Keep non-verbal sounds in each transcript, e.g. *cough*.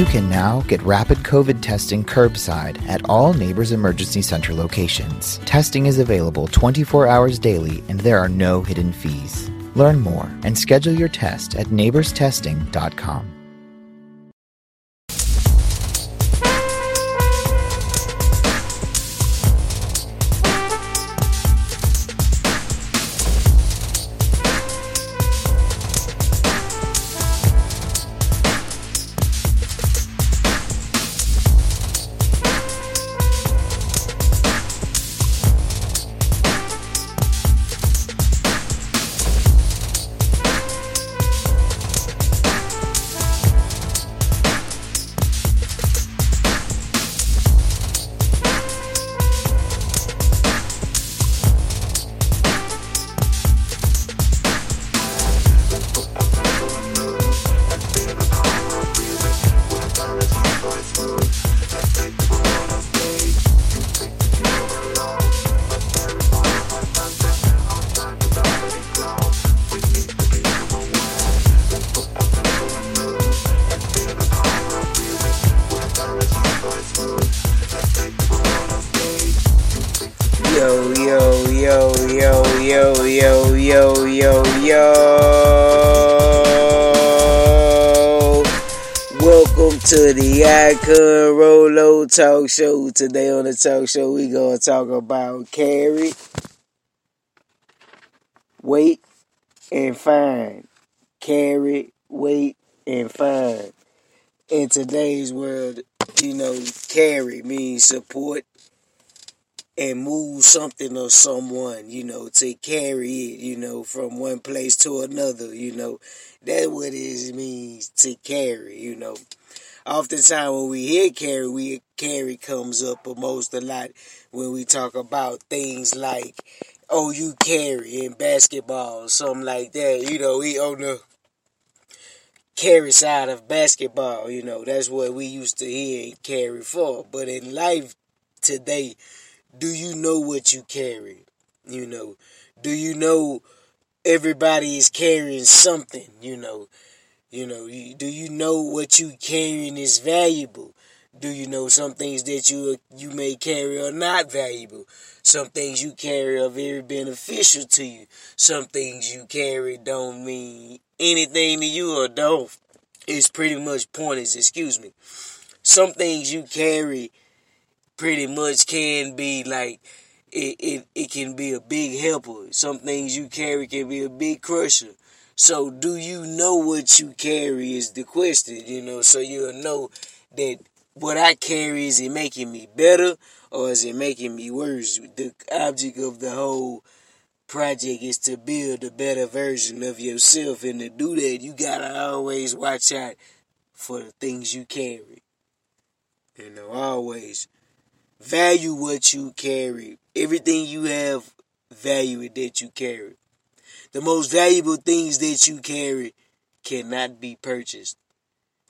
You can now get rapid COVID testing curbside at all Neighbors Emergency Center locations. Testing is available 24 hours daily and there are no hidden fees. Learn more and schedule your test at neighborstesting.com. to the Icon Rolo Talk Show. Today on the talk show, we gonna talk about carry, wait, and fine. Carry, wait, and fine. In today's world, you know, carry means support and move something or someone, you know, to carry it, you know, from one place to another, you know. That's what it means to carry, you know. Oftentimes when we hear carry, we carry comes up most a lot when we talk about things like, oh, you carry in basketball, something like that. You know, we on the carry side of basketball, you know, that's what we used to hear carry for. But in life today, do you know what you carry? You know, do you know everybody is carrying something? You know, you know, do you know what you carrying is valuable? Do you know some things that you you may carry are not valuable? Some things you carry are very beneficial to you. Some things you carry don't mean anything to you or don't. It's pretty much pointless. Excuse me. Some things you carry pretty much can be like it, it, it can be a big helper. Some things you carry can be a big crusher. So do you know what you carry is the question, you know, so you'll know that what I carry is it making me better or is it making me worse? The object of the whole project is to build a better version of yourself and to do that you gotta always watch out for the things you carry. You know, always value what you carry. Everything you have, value it that you carry. The most valuable things that you carry cannot be purchased.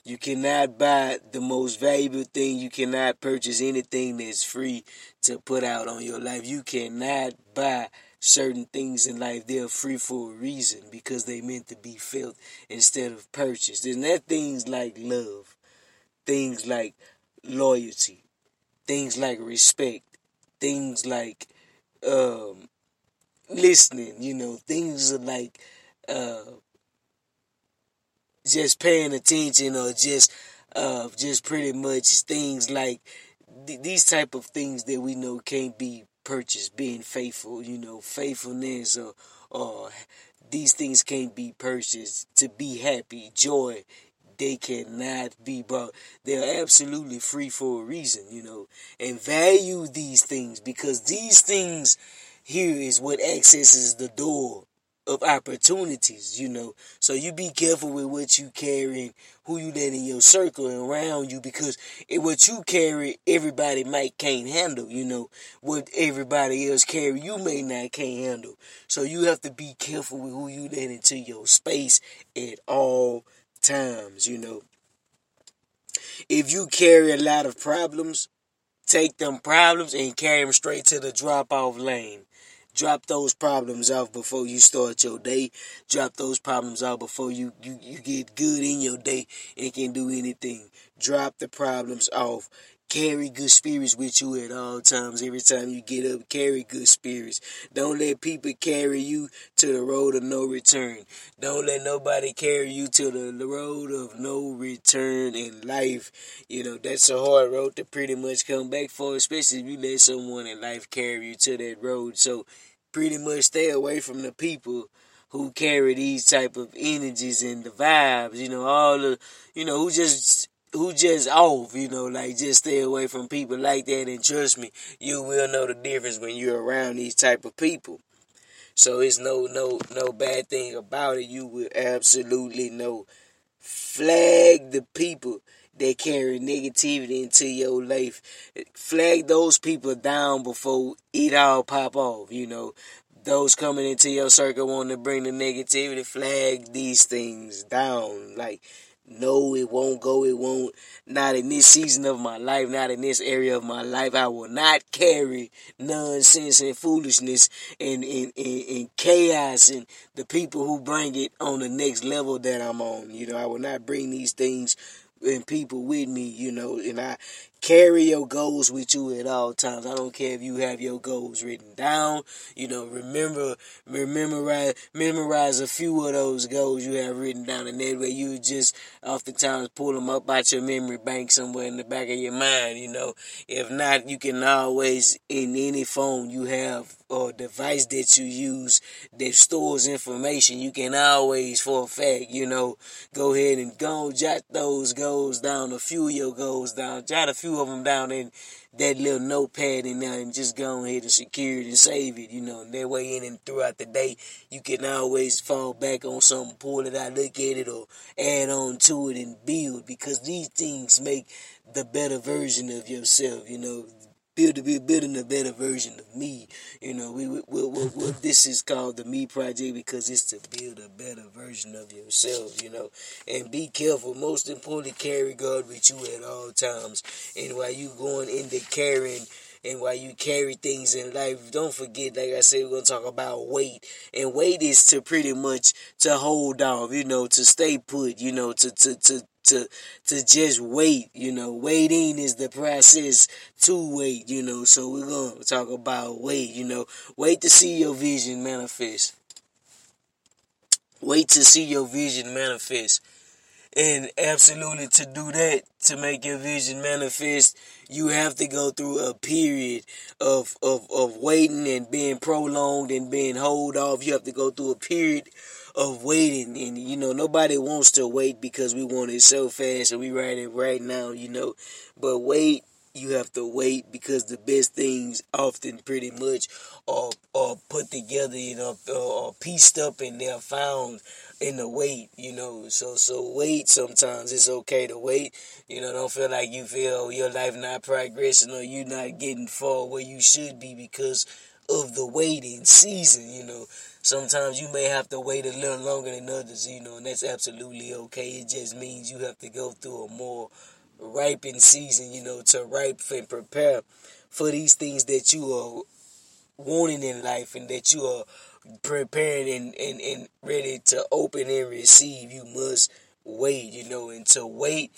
You cannot buy the most valuable thing. You cannot purchase anything that's free to put out on your life. You cannot buy certain things in life. They're free for a reason because they meant to be felt instead of purchased. And that things like love, things like loyalty, things like respect, things like um, listening, you know, things like uh, just paying attention or just uh, just pretty much things like th- these type of things that we know can't be purchased. Being faithful, you know, faithfulness or or these things can't be purchased. To be happy, joy, they cannot be bought. They're absolutely free for a reason, you know. And value these things because these things here is what accesses the door of opportunities, you know. So you be careful with what you carry and who you let in your circle and around you because it, what you carry, everybody might can't handle, you know. What everybody else carry, you may not can't handle. So you have to be careful with who you let into your space at all times, you know. If you carry a lot of problems, take them problems and carry them straight to the drop off lane. Drop those problems off before you start your day. Drop those problems off before you, you, you get good in your day and can do anything. Drop the problems off. Carry good spirits with you at all times. Every time you get up, carry good spirits. Don't let people carry you to the road of no return. Don't let nobody carry you to the, road of no return in life. You know, that's a hard road to pretty much come back for, especially if you let someone in life carry you to that road. So pretty much stay away from the people who carry these type of energies and the vibes, you know, all the, you know, who just who just off, you know, like just stay away from people like that and trust me, you will know the difference when you're around these type of people. So it's no no no bad thing about it. You will absolutely know. Flag the people that carry negativity into your life. Flag those people down before it all pop off, you know. Those coming into your circle want to bring the negativity, flag these things down. Like no, it won't go. It won't. Not in this season of my life. Not in this area of my life. I will not carry nonsense and foolishness and, and, and, and chaos and the people who bring it on the next level that I'm on. You know, I will not bring these things and people with me, you know, and I carry your goals with you at all times. I don't care if you have your goals written down, you know, remember, memorize, memorize a few of those goals you have written down, and that way you just oftentimes pull them up out your memory bank somewhere in the back of your mind, you know. If not, you can always, in any phone you have or device that you use that stores information, you can always, for a fact, you know, go ahead and go jot those goals down, a few of your goals down, jot a few of them down in that little notepad in there and just go ahead and secure it and save it, you know. And that way in and throughout the day, you can always fall back on something, pull it out, look at it, or add on to it and build because these things make the better version of yourself, you know build to be building a better version of me. You know, we, we, we, we, *laughs* this is called the Me Project because it's to build a better version of yourself. You know, and be careful. Most importantly, carry God with you at all times. And while you going into carrying. And while you carry things in life, don't forget, like I said, we're gonna talk about wait. And wait is to pretty much to hold off, you know, to stay put, you know, to to to to to just wait, you know. Waiting is the process to wait, you know. So we're gonna talk about wait, you know. Wait to see your vision manifest. Wait to see your vision manifest. And absolutely to do that, to make your vision manifest, you have to go through a period of, of, of waiting and being prolonged and being hold off. You have to go through a period of waiting and you know nobody wants to wait because we want it so fast and we write it right now you know. But wait you have to wait because the best things often pretty much are, are put together you know uh, or pieced up and they're found in the wait you know. So so wait sometimes it's okay to wait. You know don't feel like you feel your life not progressing or you not getting far where you should be because of the waiting season you know Sometimes you may have to wait a little longer than others, you know, and that's absolutely okay. It just means you have to go through a more ripening season, you know, to ripe and prepare for these things that you are wanting in life and that you are preparing and, and, and ready to open and receive. You must wait, you know, and to wait,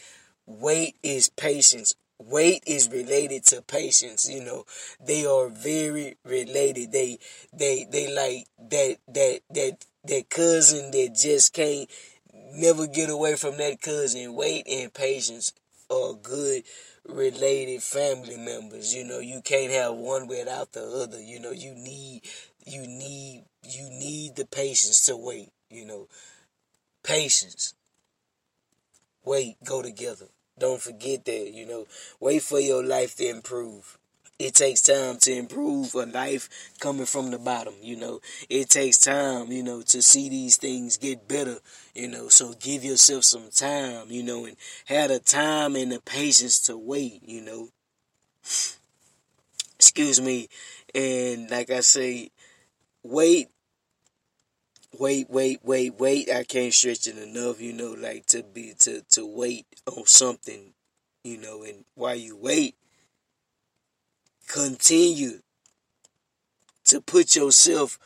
wait is patience. Wait is related to patience, you know. They are very related. They they they like that that that that cousin that just can't never get away from that cousin. Wait and patience are good related family members. You know, you can't have one without the other. You know, you need you need you need the patience to wait, you know. Patience. Wait, go together. Don't forget that, you know. Wait for your life to improve. It takes time to improve a life coming from the bottom, you know. It takes time, you know, to see these things get better, you know. So give yourself some time, you know, and have the time and the patience to wait, you know. *sighs* Excuse me. And like I say, wait wait, wait, wait, wait. I can't stretch it enough, you know, like to be to to wait on something, you know, and while you wait, continue to put yourself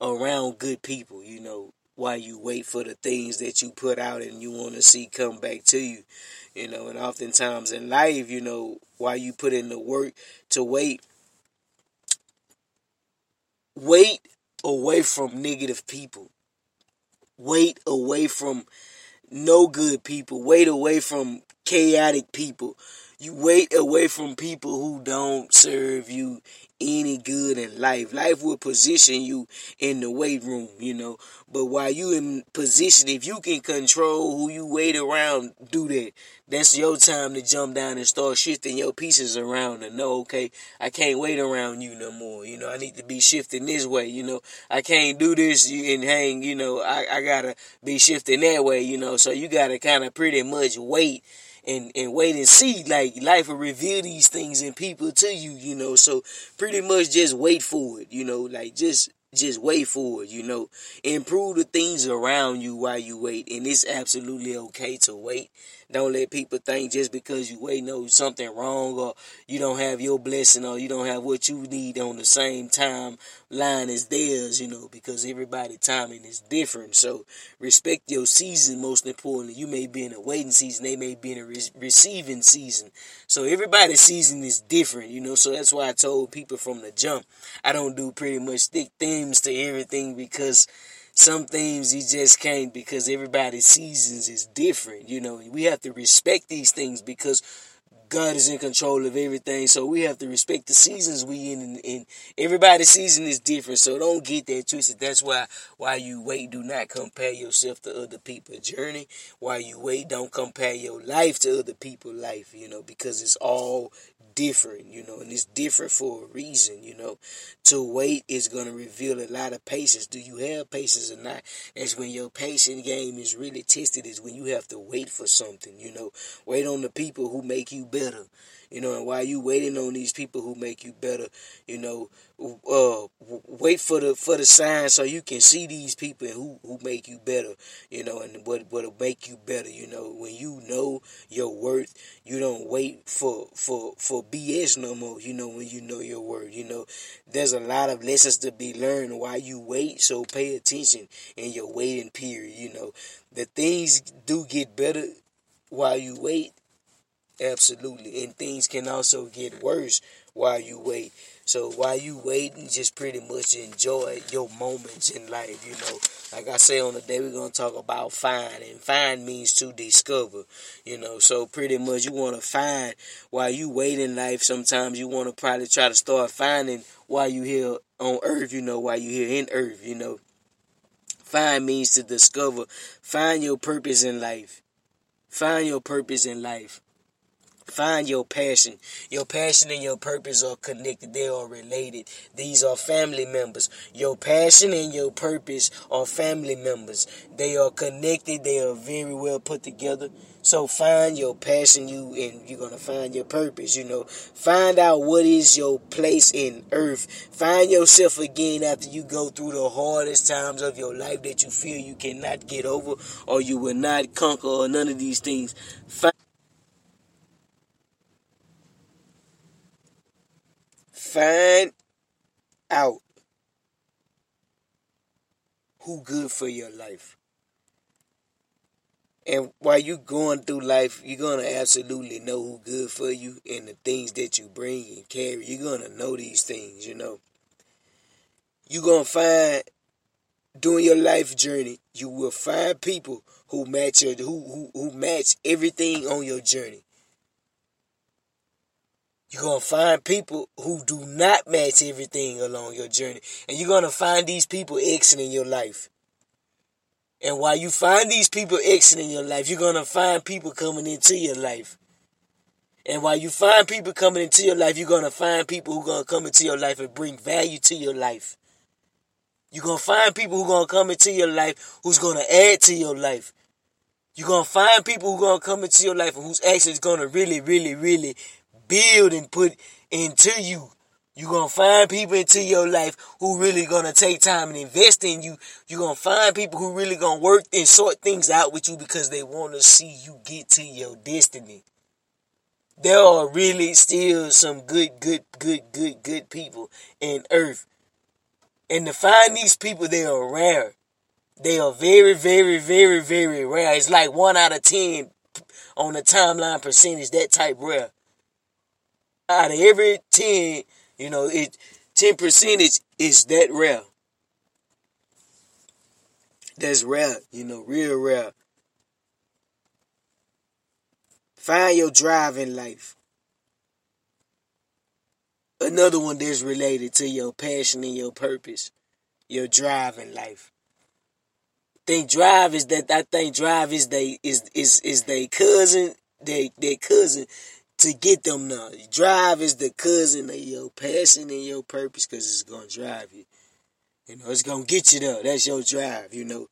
around good people, you know, while you wait for the things that you put out and you want to see come back to you, you know, and oftentimes in life, you know, while you put in the work to wait, wait away from negative people. Wait away from no good people. Wait away from chaotic people. You wait away from people who don't serve you any good in life. Life will position you in the weight room, you know. But while you in position, if you can control who you wait around, do that. That's your time to jump down and start shifting your pieces around and know, okay, I can't wait around you no more. You know, I need to be shifting this way. You know, I can't do this and hang, you know, I, I gotta be shifting that way, you know. So you gotta kind of pretty much wait and and wait and see. Like life will reveal these things in people to you, you know. So pretty much just wait for it, you know. Like just just wait for it, you know. Improve the things around you while you wait, and it's absolutely okay to wait. Don't let people think just because you wait know something wrong or you don't have your blessing or you don't have what you need on the same time line as theirs, you know, because everybody timing is different. So respect your season most importantly. You may be in a waiting season, they may be in a re- receiving season. So everybody's season is different, you know. So that's why I told people from the jump, I don't do pretty much stick themes to everything because some things you just can't because everybody's seasons is different. You know, we have to respect these things because God is in control of everything. So we have to respect the seasons we in, and, and everybody's season is different. So don't get that twisted. That's why while you wait, do not compare yourself to other people's journey. While you wait, don't compare your life to other people's life. You know, because it's all different, you know, and it's different for a reason, you know. To wait is going to reveal a lot of patience. Do you have patience or not? That's when your patient game is really tested, is when you have to wait for something, you know. Wait on the people who make you better, you know, and while you waiting on these people who make you better, you know, uh, wait for the for the signs so you can see these people who who make you better, you know, and what what'll make you better, you know. When you know your worth, you don't wait for for for BS no more. You know when you know your worth, you know. There's a lot of lessons to be learned while you wait, so pay attention in your waiting period. You know, the things do get better while you wait, absolutely, and things can also get worse while you wait. So while you waiting, just pretty much enjoy your moments in life, you know. Like I say on the day, we're gonna talk about find, and find means to discover, you know. So pretty much, you want to find while you wait in life. Sometimes you want to probably try to start finding while you here on Earth, you know, while you here in Earth, you know. Find means to discover. Find your purpose in life. Find your purpose in life. Find your passion. Your passion and your purpose are connected. They are related. These are family members. Your passion and your purpose are family members. They are connected. They are very well put together. So find your passion, you and you're gonna find your purpose. You know, find out what is your place in earth. Find yourself again after you go through the hardest times of your life that you feel you cannot get over or you will not conquer or none of these things. Find Find out who good for your life. And while you going through life, you're gonna absolutely know who good for you and the things that you bring and carry. You're gonna know these things, you know. You're gonna find during your life journey, you will find people who match your who who, who match everything on your journey. You're going to find people who do not match everything along your journey. And you're going to find these people exiting your life. And while you find these people exiting your life, you're going to find people coming into your life. And while you find people coming into your life, you're going to find people who are going to come into your life and bring value to your life. You're going to find people who are going to come into your life who's going to add to your life. You're going to find people who are going to come into your life and who's actually going to really, really, really build and put into you. You're gonna find people into your life who really gonna take time and invest in you. You're gonna find people who really gonna work and sort things out with you because they wanna see you get to your destiny. There are really still some good, good, good, good, good people in earth And to find these people, they are rare. They are very, very, very, very rare. It's like one out of ten on the timeline percentage, that type rare. Out of every ten, you know, it ten percentage is that rare. That's rare, you know, real rare. Find your drive in life. Another one that's related to your passion and your purpose, your drive in life think drive is that I think drive is they is is is they cousin they they cousin to get them now. Drive is the cousin of your passion and your purpose because it's gonna drive you. You know, it's gonna get you there. That's your drive, you know.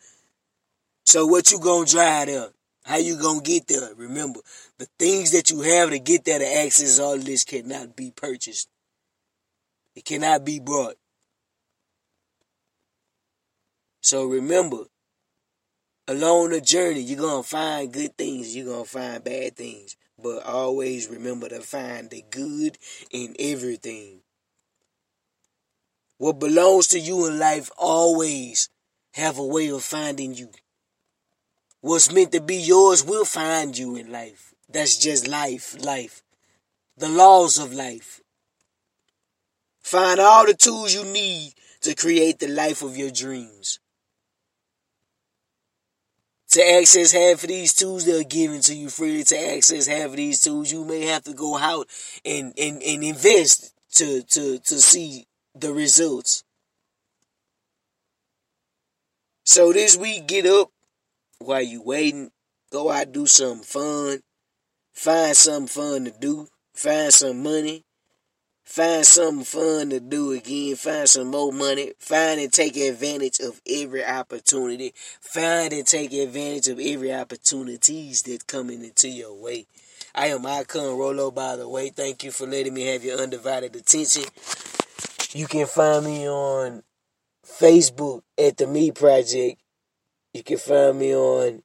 So what you gonna drive there? How you gonna get there? Remember, the things that you have to get there to access all this cannot be purchased. It cannot be bought. So remember, along the journey, you're going to find good things, you're going to find bad things. But always remember to find the good in everything. What belongs to you in life always have a way of finding you. What's meant to be yours will find you in life. That's just life, life. The laws of life. Find all the tools you need to create the life of your dreams to access half of these tools they're giving to you freely to access half of these tools you may have to go out and and, and invest to to to see the results. So this week get up while you waiting. Go out do something fun. Find something fun to do. Find some money Find something fun to do again. Find some more money. Find and take advantage of every opportunity. Find and take advantage of every opportunities that coming into your way. I am Icon Rolo, by the way. Thank you for letting me have your undivided attention. You can find me on Facebook at the Me Project. You can find me on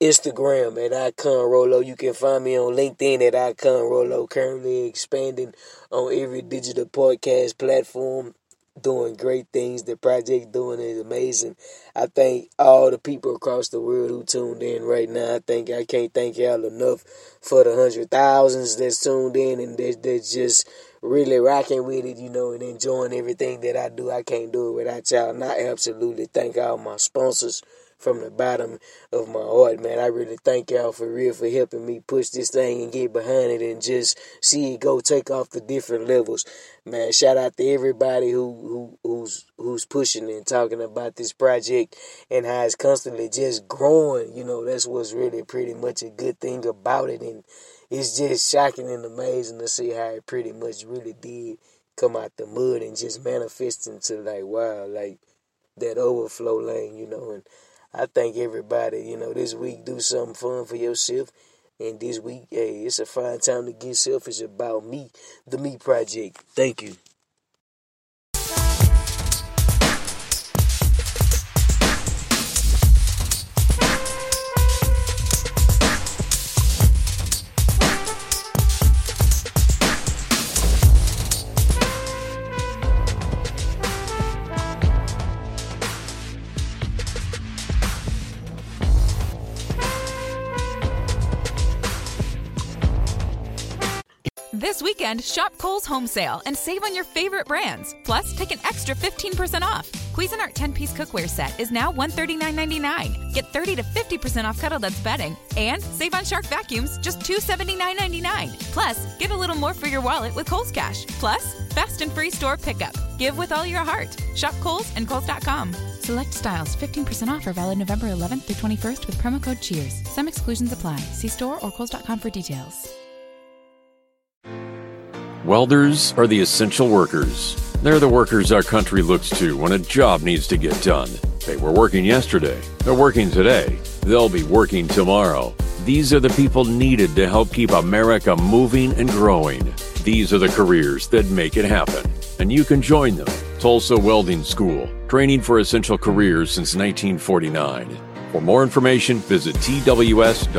Instagram at Icon Rolo. You can find me on LinkedIn at Icon Rolo. Currently expanding on every digital podcast platform, doing great things. The project doing is amazing. I thank all the people across the world who tuned in right now. I think I can't thank y'all enough for the hundred thousands that's tuned in and that that's just really rocking with it, you know, and enjoying everything that I do. I can't do it without y'all. And I absolutely thank all my sponsors from the bottom of my heart, man. I really thank y'all for real for helping me push this thing and get behind it and just see it go take off the different levels. Man, shout out to everybody who, who who's who's pushing and talking about this project and how it's constantly just growing. You know, that's what's really pretty much a good thing about it and it's just shocking and amazing to see how it pretty much really did come out the mud and just manifest into like wow, like that overflow lane, you know, and I thank everybody, you know, this week do something fun for yourself. And this week, hey, it's a fine time to get selfish about me, the Me Project. Thank you. This weekend, shop Kohl's home sale and save on your favorite brands. Plus, take an extra 15% off. Cuisinart 10 piece cookware set is now $139.99. Get 30 to 50% off Cuddle Duds bedding and save on Shark vacuums just $279.99. Plus, get a little more for your wallet with Kohl's Cash. Plus, fast and free store pickup. Give with all your heart. Shop Kohl's and Kohl's.com. Select styles, 15% off are valid November 11th through 21st with promo code CHEERS. Some exclusions apply. See store or Kohl's.com for details. Welders are the essential workers. They're the workers our country looks to when a job needs to get done. They were working yesterday. They're working today. They'll be working tomorrow. These are the people needed to help keep America moving and growing. These are the careers that make it happen. And you can join them. Tulsa Welding School, training for essential careers since 1949. For more information, visit tws.edu